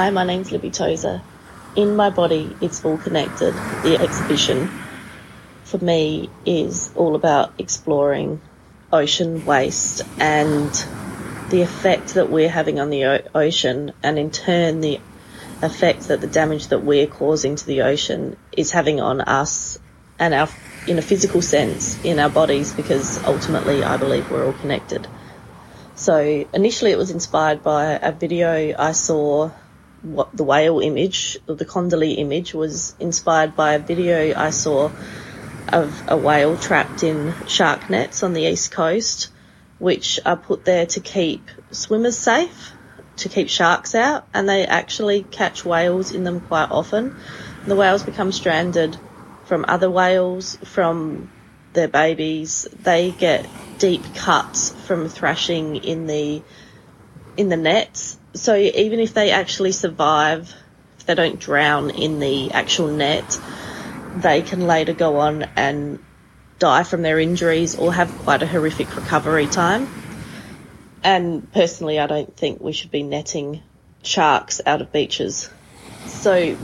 Hi, my name's Libby Tozer. In my body, it's all connected. The exhibition for me is all about exploring ocean waste and the effect that we're having on the o- ocean, and in turn, the effect that the damage that we're causing to the ocean is having on us and our, in a physical sense, in our bodies, because ultimately, I believe we're all connected. So initially, it was inspired by a video I saw. What the whale image, the Kondoli image, was inspired by a video I saw of a whale trapped in shark nets on the east coast, which are put there to keep swimmers safe, to keep sharks out, and they actually catch whales in them quite often. The whales become stranded from other whales, from their babies. They get deep cuts from thrashing in the in the nets. So even if they actually survive, if they don't drown in the actual net, they can later go on and die from their injuries or have quite a horrific recovery time. And personally, I don't think we should be netting sharks out of beaches. So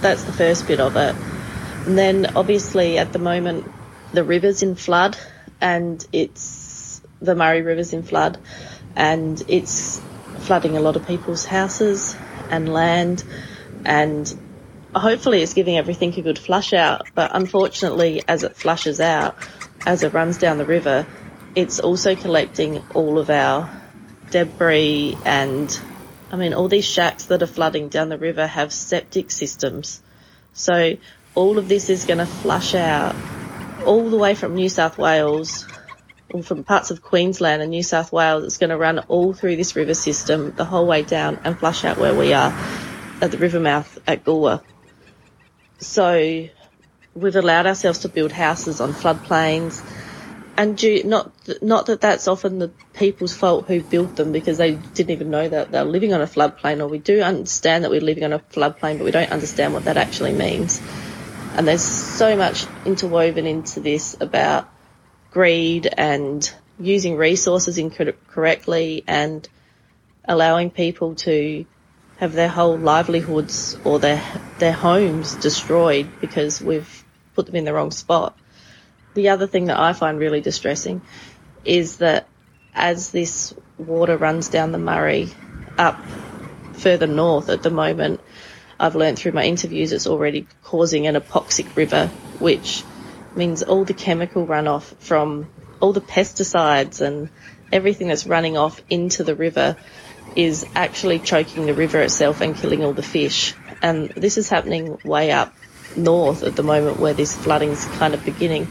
that's the first bit of it. And then obviously at the moment, the river's in flood and it's the Murray River's in flood and it's flooding a lot of people's houses and land and hopefully it's giving everything a good flush out, but unfortunately, as it flushes out, as it runs down the river, it's also collecting all of our debris and I mean, all these shacks that are flooding down the river have septic systems. So all of this is going to flush out all the way from New South Wales from parts of Queensland and New South Wales. It's going to run all through this river system the whole way down and flush out where we are at the river mouth at Goolwa. So we've allowed ourselves to build houses on floodplains, and due, not not that that's often the people's fault who built them because they didn't even know that they're living on a floodplain, or we do understand that we're living on a floodplain, but we don't understand what that actually means. And there's so much interwoven into this about greed and using resources incorrectly and allowing people to have their whole livelihoods or their their homes destroyed because we've put them in the wrong spot. The other thing that I find really distressing is that as this water runs down the Murray up further north at the moment, I've learned through my interviews it's already causing an hypoxic river, which means all the chemical runoff from all the pesticides and everything that's running off into the river is actually choking the river itself and killing all the fish. And this is happening way up north at the moment where this flooding's kind of beginning.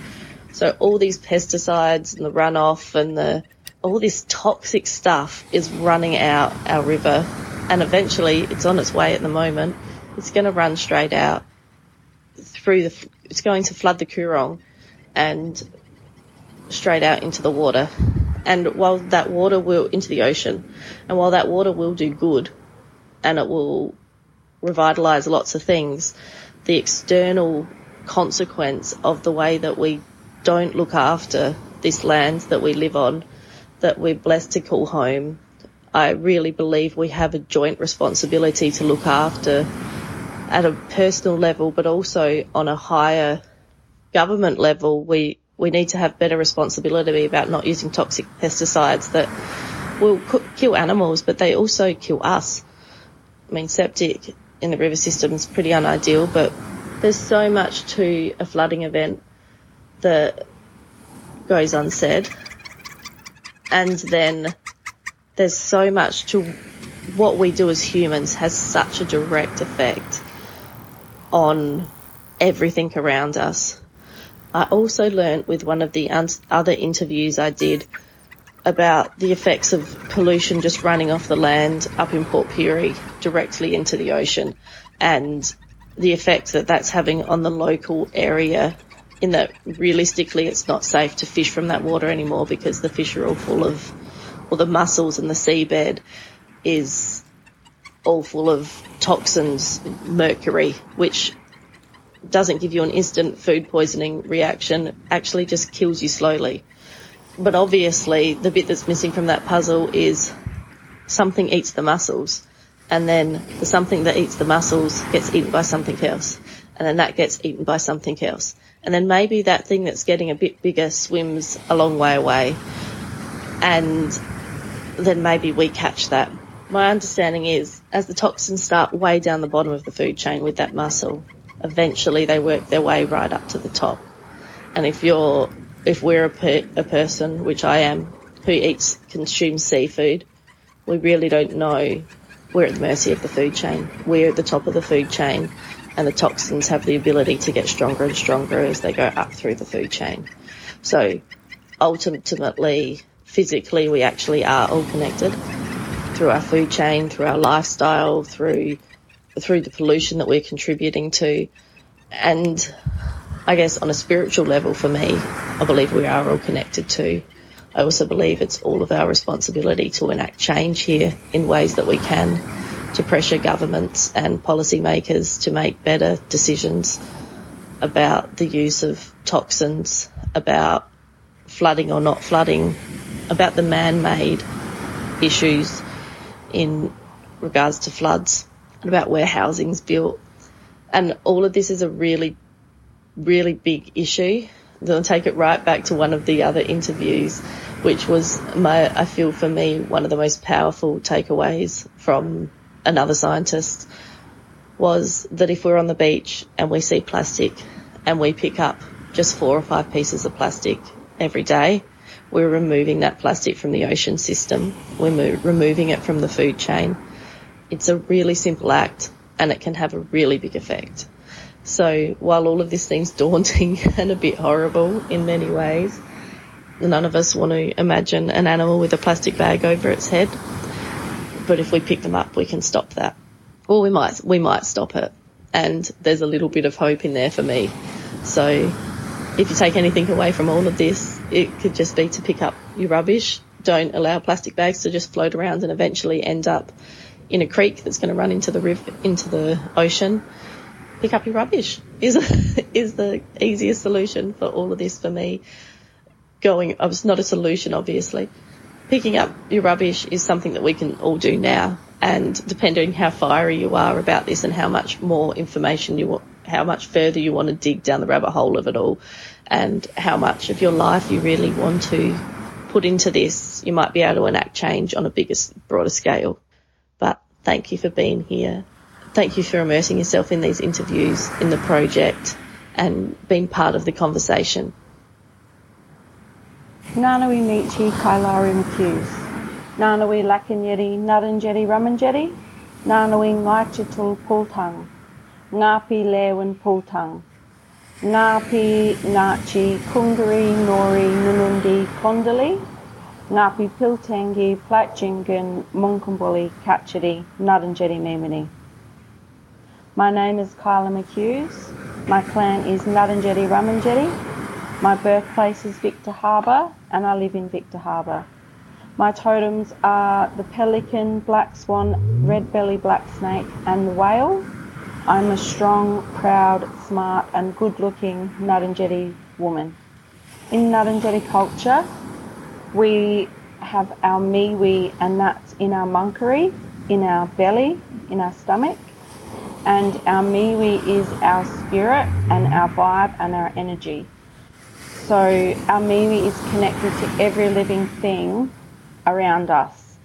So all these pesticides and the runoff and the all this toxic stuff is running out our river and eventually it's on its way at the moment. It's going to run straight out through the, it's going to flood the Coorong and straight out into the water. And while that water will into the ocean, and while that water will do good, and it will revitalize lots of things, the external consequence of the way that we don't look after this land that we live on, that we're blessed to call home, I really believe we have a joint responsibility to look after at a personal level, but also on a higher government level. We we need to have better responsibility about not using toxic pesticides that will kill animals, but they also kill us. I mean, septic in the river system is pretty unideal, but there's so much to a flooding event that goes unsaid. And then there's so much to what we do as humans has such a direct effect on everything around us. I also learnt with one of the other interviews I did about the effects of pollution just running off the land up in Port Pirie directly into the ocean and the effect that that's having on the local area in that realistically it's not safe to fish from that water anymore because the fish are all full of, or the mussels in the seabed is all full of toxins, mercury, which doesn't give you an instant food poisoning reaction, actually just kills you slowly. But obviously, the bit that's missing from that puzzle is something eats the mussels, and then the something that eats the mussels gets eaten by something else, and then that gets eaten by something else. And then maybe that thing that's getting a bit bigger swims a long way away, and then maybe we catch that. My understanding is as the toxins start way down the bottom of the food chain with that mussel, eventually they work their way right up to the top. And if you're, if we're a, per, a person, which I am, who eats, consumes seafood, we really don't know. We're at the mercy of the food chain. We're at the top of the food chain, and the toxins have the ability to get stronger and stronger as they go up through the food chain. So ultimately, physically, we actually are all connected through our food chain, through our lifestyle, through through the pollution that we're contributing to, and I guess on a spiritual level for me, I believe we are all connected to. I also believe it's all of our responsibility to enact change here in ways that we can to pressure governments and policymakers to make better decisions about the use of toxins, about flooding or not flooding, about the man-made issues in regards to floods and about where housing's built. And all of this is a really, really big issue I'll take it right back to one of the other interviews, which was my, I feel for me, one of the most powerful takeaways from another scientist was that if we're on the beach and we see plastic and we pick up just four or five pieces of plastic every day, we're removing that plastic from the ocean system. We're mo- removing it from the food chain. It's a really simple act and it can have a really big effect. So while all of this seems daunting and a bit horrible in many ways, none of us want to imagine an animal with a plastic bag over its head. But if we pick them up, we can stop that. Or we might, we might stop it. And there's a little bit of hope in there for me. So if you take anything away from all of this, it could just be to pick up your rubbish. Don't allow plastic bags to just float around and eventually end up in a creek that's going to run into the river, into the ocean pick up your rubbish is is the easiest solution for all of this for me. Going, it's not a solution, obviously. Picking up your rubbish is something that we can all do now, and depending how fiery you are about this and how much more information you want, how much further you want to dig down the rabbit hole of it all, and how much of your life you really want to put into this, you might be able to enact change on a bigger, broader scale. But thank you for being here thank you for immersing yourself in these interviews, in the project, and being part of the conversation. Nanawi Michi Kailari McHughes. Nanawi Lakanyeri Naranjeri Ramanjeri. Nanawi Ngaichitul Pultang. Ngapi Lewin Pultang. Ngapi Nachi Kungari Nori Nunundi Kondali. Ngapi Piltangi Platjingan Munkumbuli Kachiri Naranjeri Memini. My name is Kyla McHughes. My clan is Ngarrindjeri Ramindjeri. My birthplace is Victor Harbor and I live in Victor Harbor. My totems are the pelican, black swan, red belly black snake and the whale. I'm a strong, proud, smart and good looking Ngarrindjeri woman. In Ngarrindjeri culture, we have our miwi and that's in our monkery, in our belly, in our stomach and our miwi is our spirit and our vibe and our energy. So our miwi is connected to every living thing around us,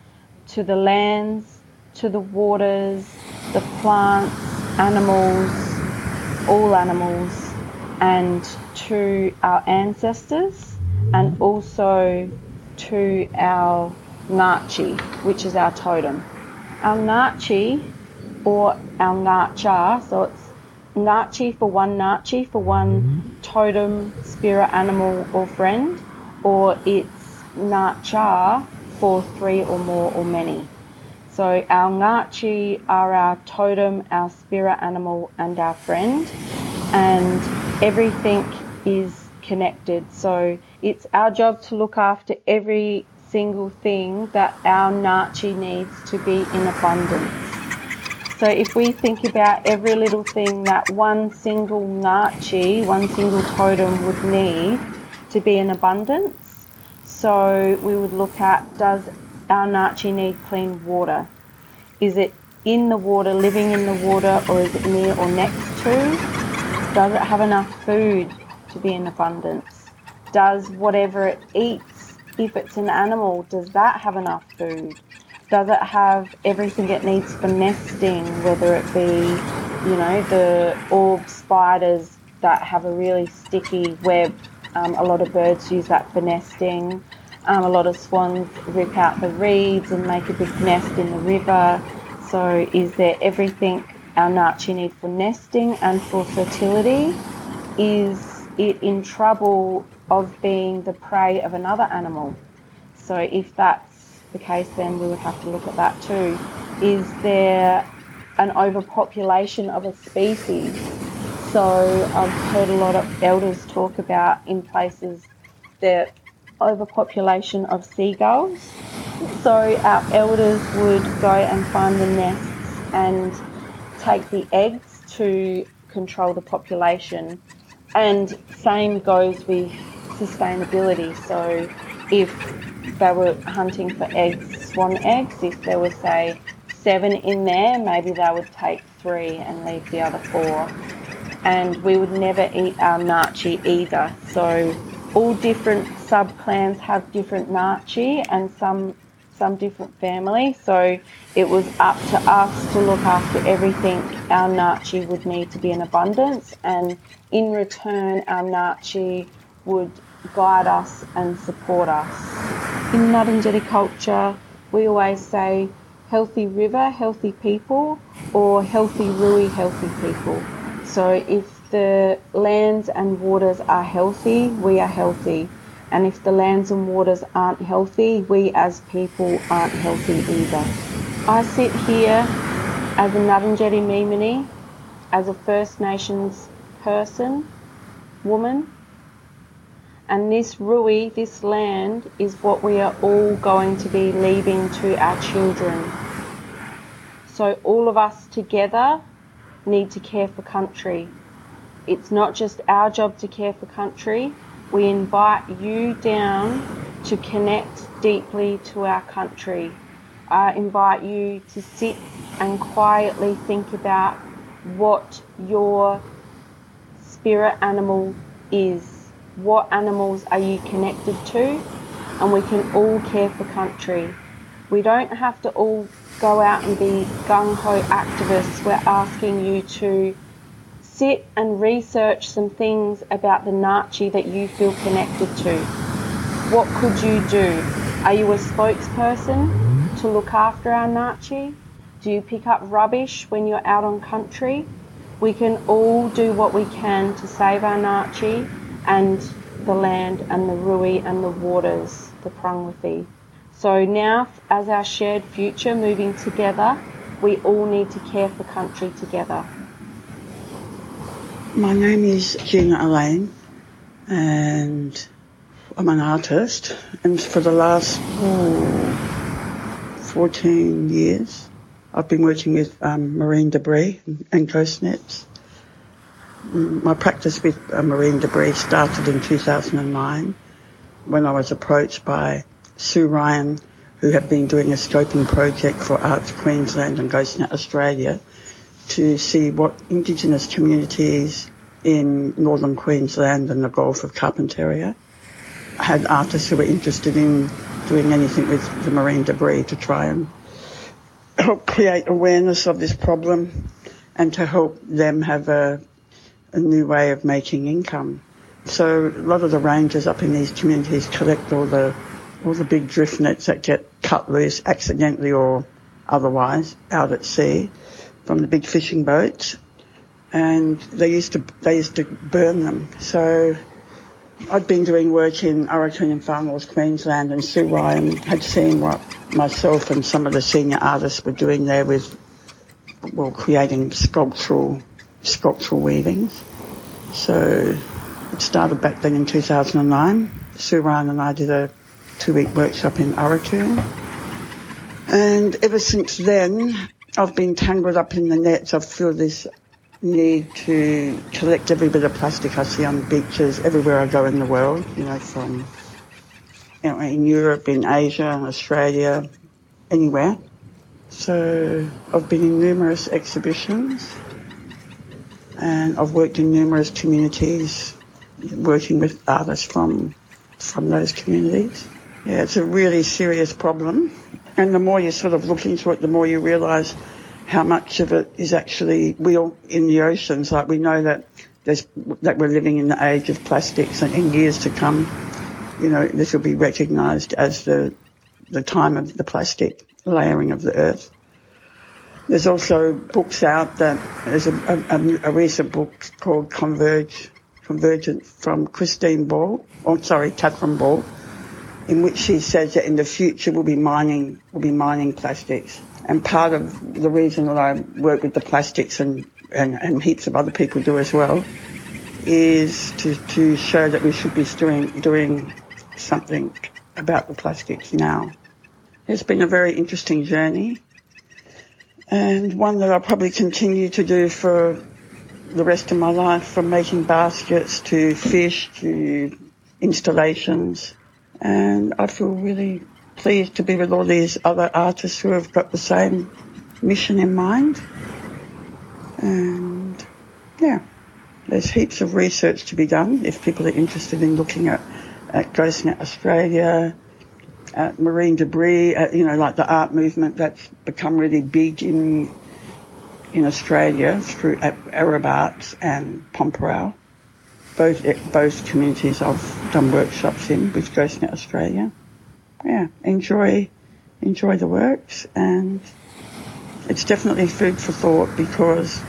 to the lands, to the waters, the plants, animals, all animals, and to our ancestors, and also to our Nachi, which is our totem. Our Nachi or our Nacha. So it's Nachi for one Nachi for one mm-hmm. totem, spirit, animal, or friend, or it's Nacha for three or more or many. So our Ngachi are our totem, our spirit animal, and our friend, and everything is connected. So it's our job to look after every single thing that our Nachi needs to be in abundance. So if we think about every little thing that one single Nachi, one single totem would need to be in abundance, so we would look at does our Nachi need clean water? Is it in the water, living in the water, or is it near or next to? Does it have enough food to be in abundance? Does whatever it eats, if it's an animal, does that have enough food? Does it have everything it needs for nesting, whether it be, you know, the orb spiders that have a really sticky web? Um, a lot of birds use that for nesting. Um, a lot of swans rip out the reeds and make a big nest in the river. So, is there everything our Naartji need for nesting and for fertility? Is it in trouble of being the prey of another animal? So, if that's the case, then we would have to look at that too. Is there an overpopulation of a species? So, I've heard a lot of elders talk about in places that overpopulation of seagulls. So our elders would go and find the nests and take the eggs to control the population. And same goes with sustainability. So if they were hunting for eggs, swan eggs, if there were, say seven in there, maybe they would take three and leave the other four. And we would never eat our Naartji either. So all different subclans have different Naartji and some some different families. So it was up to us to look after everything our Naartji would need to be in abundance, and in return, our Naartji would guide us and support us. In Ngarrindjeri culture, we always say healthy river, healthy people, or healthy rui, healthy people. So if the lands and waters are healthy, we are healthy. And if the lands and waters aren't healthy, we as people aren't healthy either. I sit here as a Ngarrindjeri Mimini, as a First Nations person, woman, and this Rui, this land, is what we are all going to be leaving to our children. So all of us together need to care for country. It's not just our job to care for country. We invite you down to connect deeply to our country. I invite you to sit and quietly think about what your spirit animal is. What animals are you connected to? And we can all care for country. We don't have to all go out and be gung ho activists. We're asking you to sit and research some things about the Naartji that you feel connected to. What could you do? Are you a spokesperson to look after our Naartji? Do you pick up rubbish when you're out on country? We can all do what we can to save our Naartji and the land and the Rui and the waters, the Prangwithy. So now, as our shared future moving together, we all need to care for country together. My name is Gina Elaine, and I'm an artist. And for the last oh, 14 years, I've been working with um, marine debris and ghost nets. My practice with uh, marine debris started in 2009 when I was approached by Sue Ryan, who had been doing a scoping project for Arts Queensland and GhostNet Australia to see what Indigenous communities in northern Queensland and the Gulf of Carpentaria had artists who were interested in doing anything with the marine debris to try and help create awareness of this problem and to help them have a, a new way of making income. So a lot of the rangers up in these communities collect all the all the big drift nets that get cut loose accidentally or otherwise out at sea from the big fishing boats, and they used to they used to burn them. So I'd been doing work in Aurukun and Far North Queensland, and Sue Ryan had seen what myself and some of the senior artists were doing there with well creating sculptural sculptural weavings. So it started back then in 2009. Sue Ryan and I did a two-week workshop in Aurukun. And ever since then, I've been tangled up in the nets. I feel this need to collect every bit of plastic I see on beaches everywhere I go in the world, you know, from you know, in Europe, in Asia, Australia, anywhere. So I've been in numerous exhibitions and I've worked in numerous communities working with artists from from those communities. Yeah, it's a really serious problem. And the more you sort of look into it, the more you realise how much of it is actually we all in the oceans. Like we know that there's that we're living in the age of plastics, and in years to come, you know, this will be recognised as the the time of the plastic layering of the earth. There's also books out that there's a, a, a recent book called Converge, Convergent from Christine Ball, or sorry, Catherine Ball, in which she says that in the future we'll be mining, we'll be mining plastics. And part of the reason that I work with the plastics and, and, and heaps of other people do as well is to, to show that we should be doing, doing something about the plastics now. It's been a very interesting journey and one that I'll probably continue to do for the rest of my life, from making baskets to fish to installations. And I feel really pleased to be with all these other artists who have got the same mission in mind. And yeah, there's heaps of research to be done if people are interested in looking at, at GhostNet Australia, at marine debris, at, you know, like the art movement that's become really big in in Australia through Erub Arts and Pormpuraaw. Both both communities I've done workshops in with GhostNet Australia. Yeah, enjoy enjoy the works and it's definitely food for thought because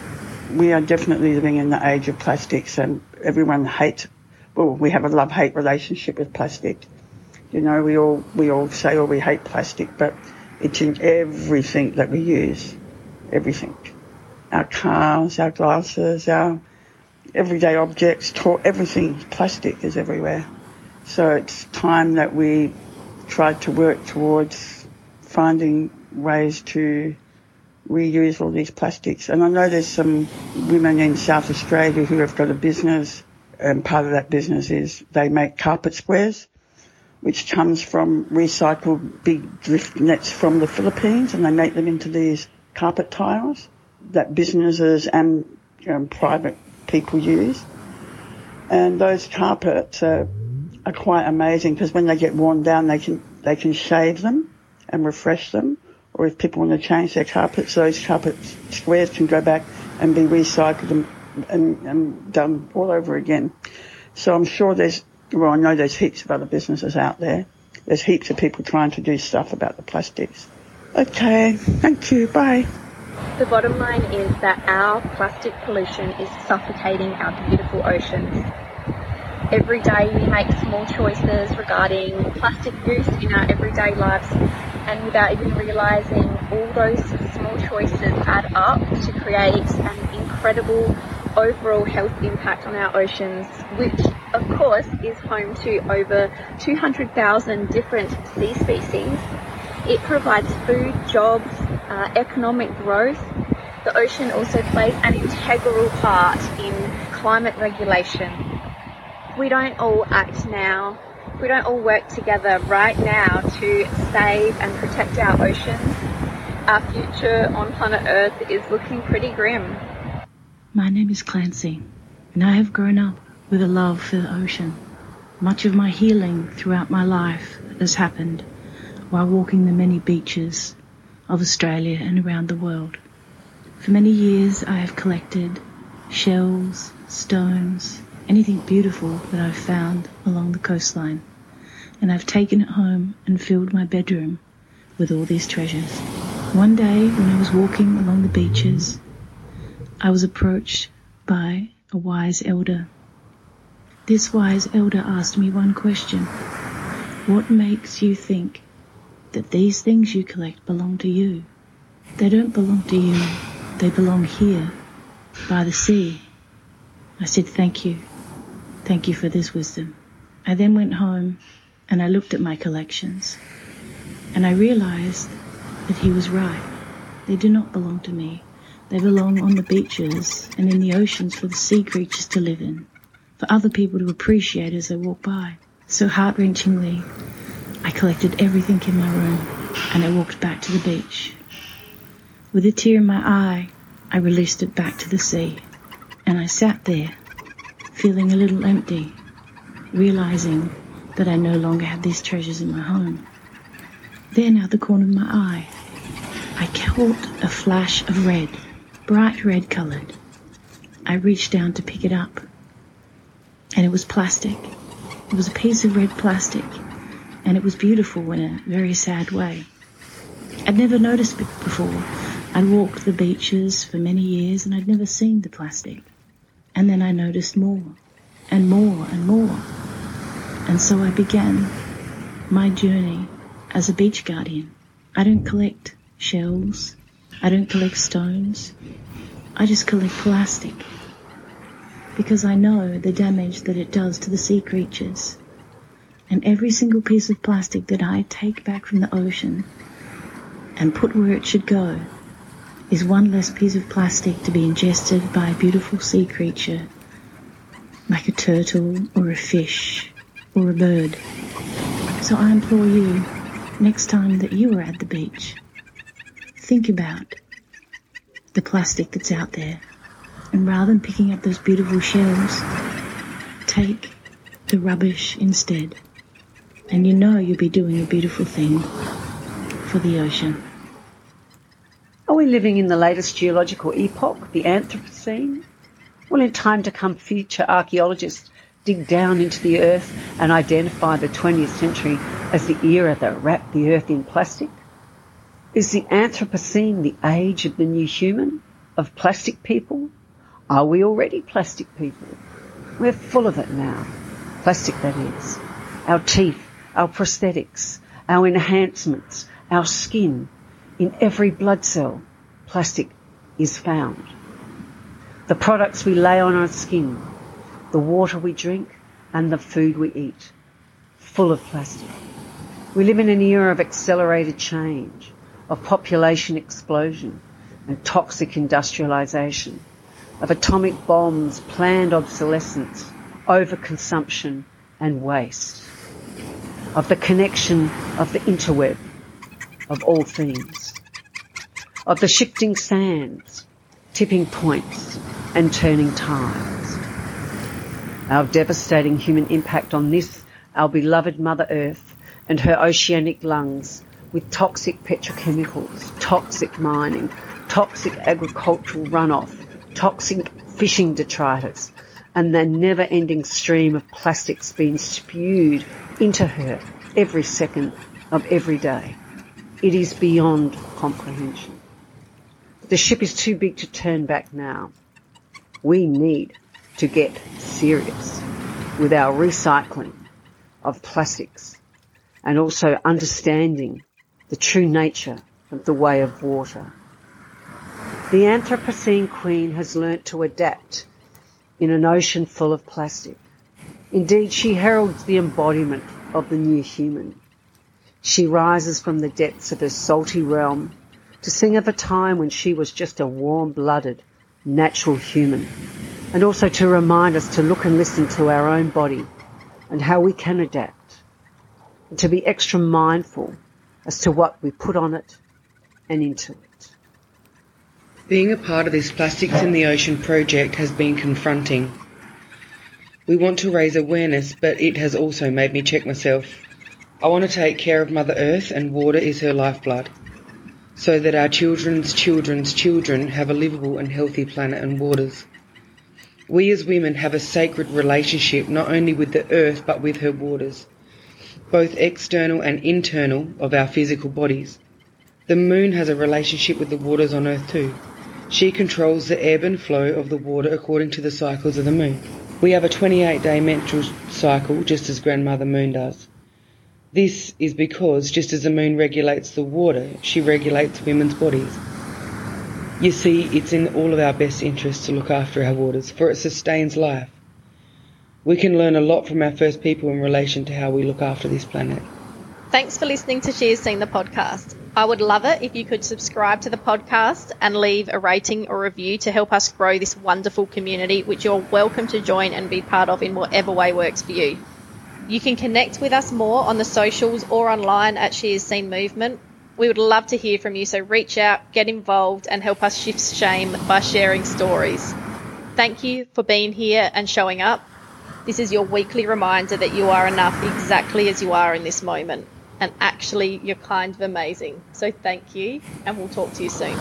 we are definitely living in the age of plastics and everyone hates well, we have a love hate relationship with plastic. You know, we all we all say, oh, we hate plastic, but it's in everything that we use, everything. Our cars, our glasses, our everyday objects, everything, plastic is everywhere. So it's time that we tried to work towards finding ways to reuse all these plastics. And I know there's some women in South Australia who have got a business, and part of that business is they make carpet squares which comes from recycled big drift nets from the Philippines, and they make them into these carpet tiles that businesses and um, private people use. And those carpets are, are quite amazing because when they get worn down, they can they can shave them and refresh them. Or if people want to change their carpets, those carpet squares can go back and be recycled and, and, and done all over again. So I'm sure there's well, I know there's heaps of other businesses out there. There's heaps of people trying to do stuff about the plastics. Okay, thank you. Bye. The bottom line is that our plastic pollution is suffocating our beautiful oceans. Every day we make small choices regarding plastic use in our everyday lives, and without even realizing, all those small choices add up to create an incredible overall health impact on our oceans, which of course is home to over 200,000 different sea species. It provides food, jobs, uh, economic growth. The ocean also plays an integral part in climate regulation. We don't all act now, we don't all work together right now to save and protect our oceans, our future on planet Earth is looking pretty grim. My name is Clancy, and I have grown up with a love for the ocean. Much of my healing throughout my life has happened while walking the many beaches of Australia and around the world. For many years I have collected shells, stones, anything beautiful that I've found along the coastline, and I've taken it home and filled my bedroom with all these treasures. One day when I was walking along the beaches, I was approached by a wise elder. This wise elder asked me one question. What makes you think that these things you collect belong to you? They don't belong to you. They belong here, by the sea. I said, thank you. Thank you for this wisdom. I then went home and I looked at my collections and I realized that he was right. They do not belong to me. They belong on the beaches and in the oceans for the sea creatures to live in, for other people to appreciate as they walk by. So heart-wrenchingly, I collected everything in my room and I walked back to the beach. With a tear in my eye, I released it back to the sea, and I sat there, feeling a little empty, realizing that I no longer had these treasures in my home. Then, out of the corner of my eye, I caught a flash of red, bright red coloured. I reached down to pick it up, and it was plastic. It was a piece of red plastic, and it was beautiful in a very sad way. I'd never noticed it before. I'd walked the beaches for many years and I'd never seen the plastic. And then I noticed more, and more, and more. And so I began my journey as a beach guardian. I don't collect shells. I don't collect stones. I just collect plastic. Because I know the damage that it does to the sea creatures. And every single piece of plastic that I take back from the ocean and put where it should go is one less piece of plastic to be ingested by a beautiful sea creature like a turtle or a fish or a bird. So I implore you, next time that you are at the beach, think about the plastic that's out there. And rather than picking up those beautiful shells, take the rubbish instead. And you know you'll be doing a beautiful thing for the ocean. Are we living in the latest geological epoch, the Anthropocene? Will in time to come future archaeologists dig down into the earth and identify the 20th century as the era that wrapped the earth in plastic? Is the Anthropocene the age of the new human, of plastic people? Are we already plastic people? We're full of it now. Plastic, that is. Our teeth, our prosthetics, our enhancements, our skin, in every blood cell, plastic is found. The products we lay on our skin, the water we drink, and the food we eat, full of plastic. We live in an era of accelerated change, of population explosion and toxic industrialisation, of atomic bombs, planned obsolescence, overconsumption and waste, of the connection of the interweb of all things, of the shifting sands, tipping points, and turning tides. Our devastating human impact on this, our beloved Mother Earth, and her oceanic lungs with toxic petrochemicals, toxic mining, toxic agricultural runoff, toxic fishing detritus, and the never ending stream of plastics being spewed into her every second of every day. It is beyond comprehension. The ship is too big to turn back now. We need to get serious with our recycling of plastics and also understanding the true nature of the way of water. The Anthropocene Queen has learnt to adapt in an ocean full of plastic. Indeed, she heralds the embodiment of the new human. She rises from the depths of her salty realm to sing of a time when she was just a warm-blooded, natural human, and also to remind us to look and listen to our own body and how we can adapt, and to be extra mindful as to what we put on it and into it. Being a part of this Plastics in the Ocean project has been confronting. We want to raise awareness, but it has also made me check myself. I want to take care of Mother Earth, and water is her lifeblood, so that our children's children's children have a livable and healthy planet and waters. We as women have a sacred relationship not only with the earth but with her waters, both external and internal of our physical bodies. The moon has a relationship with the waters on earth too. She controls the ebb and flow of the water according to the cycles of the moon. We have a 28 day menstrual cycle just as Grandmother Moon does. This is because, just as the moon regulates the water, she regulates women's bodies. You see, it's in all of our best interests to look after our waters, for it sustains life. We can learn a lot from our first people in relation to how we look after this planet. Thanks for listening to She's Seen the podcast. I would love it if you could subscribe to the podcast and leave a rating or review to help us grow this wonderful community, which you're welcome to join and be part of in whatever way works for you. You can connect with us more on the socials or online at She Is Seen Movement. We would love to hear from you, so reach out, get involved, and help us shift shame by sharing stories. Thank you for being here and showing up. This is your weekly reminder that you are enough exactly as you are in this moment and actually you're kind of amazing. So thank you, and we'll talk to you soon.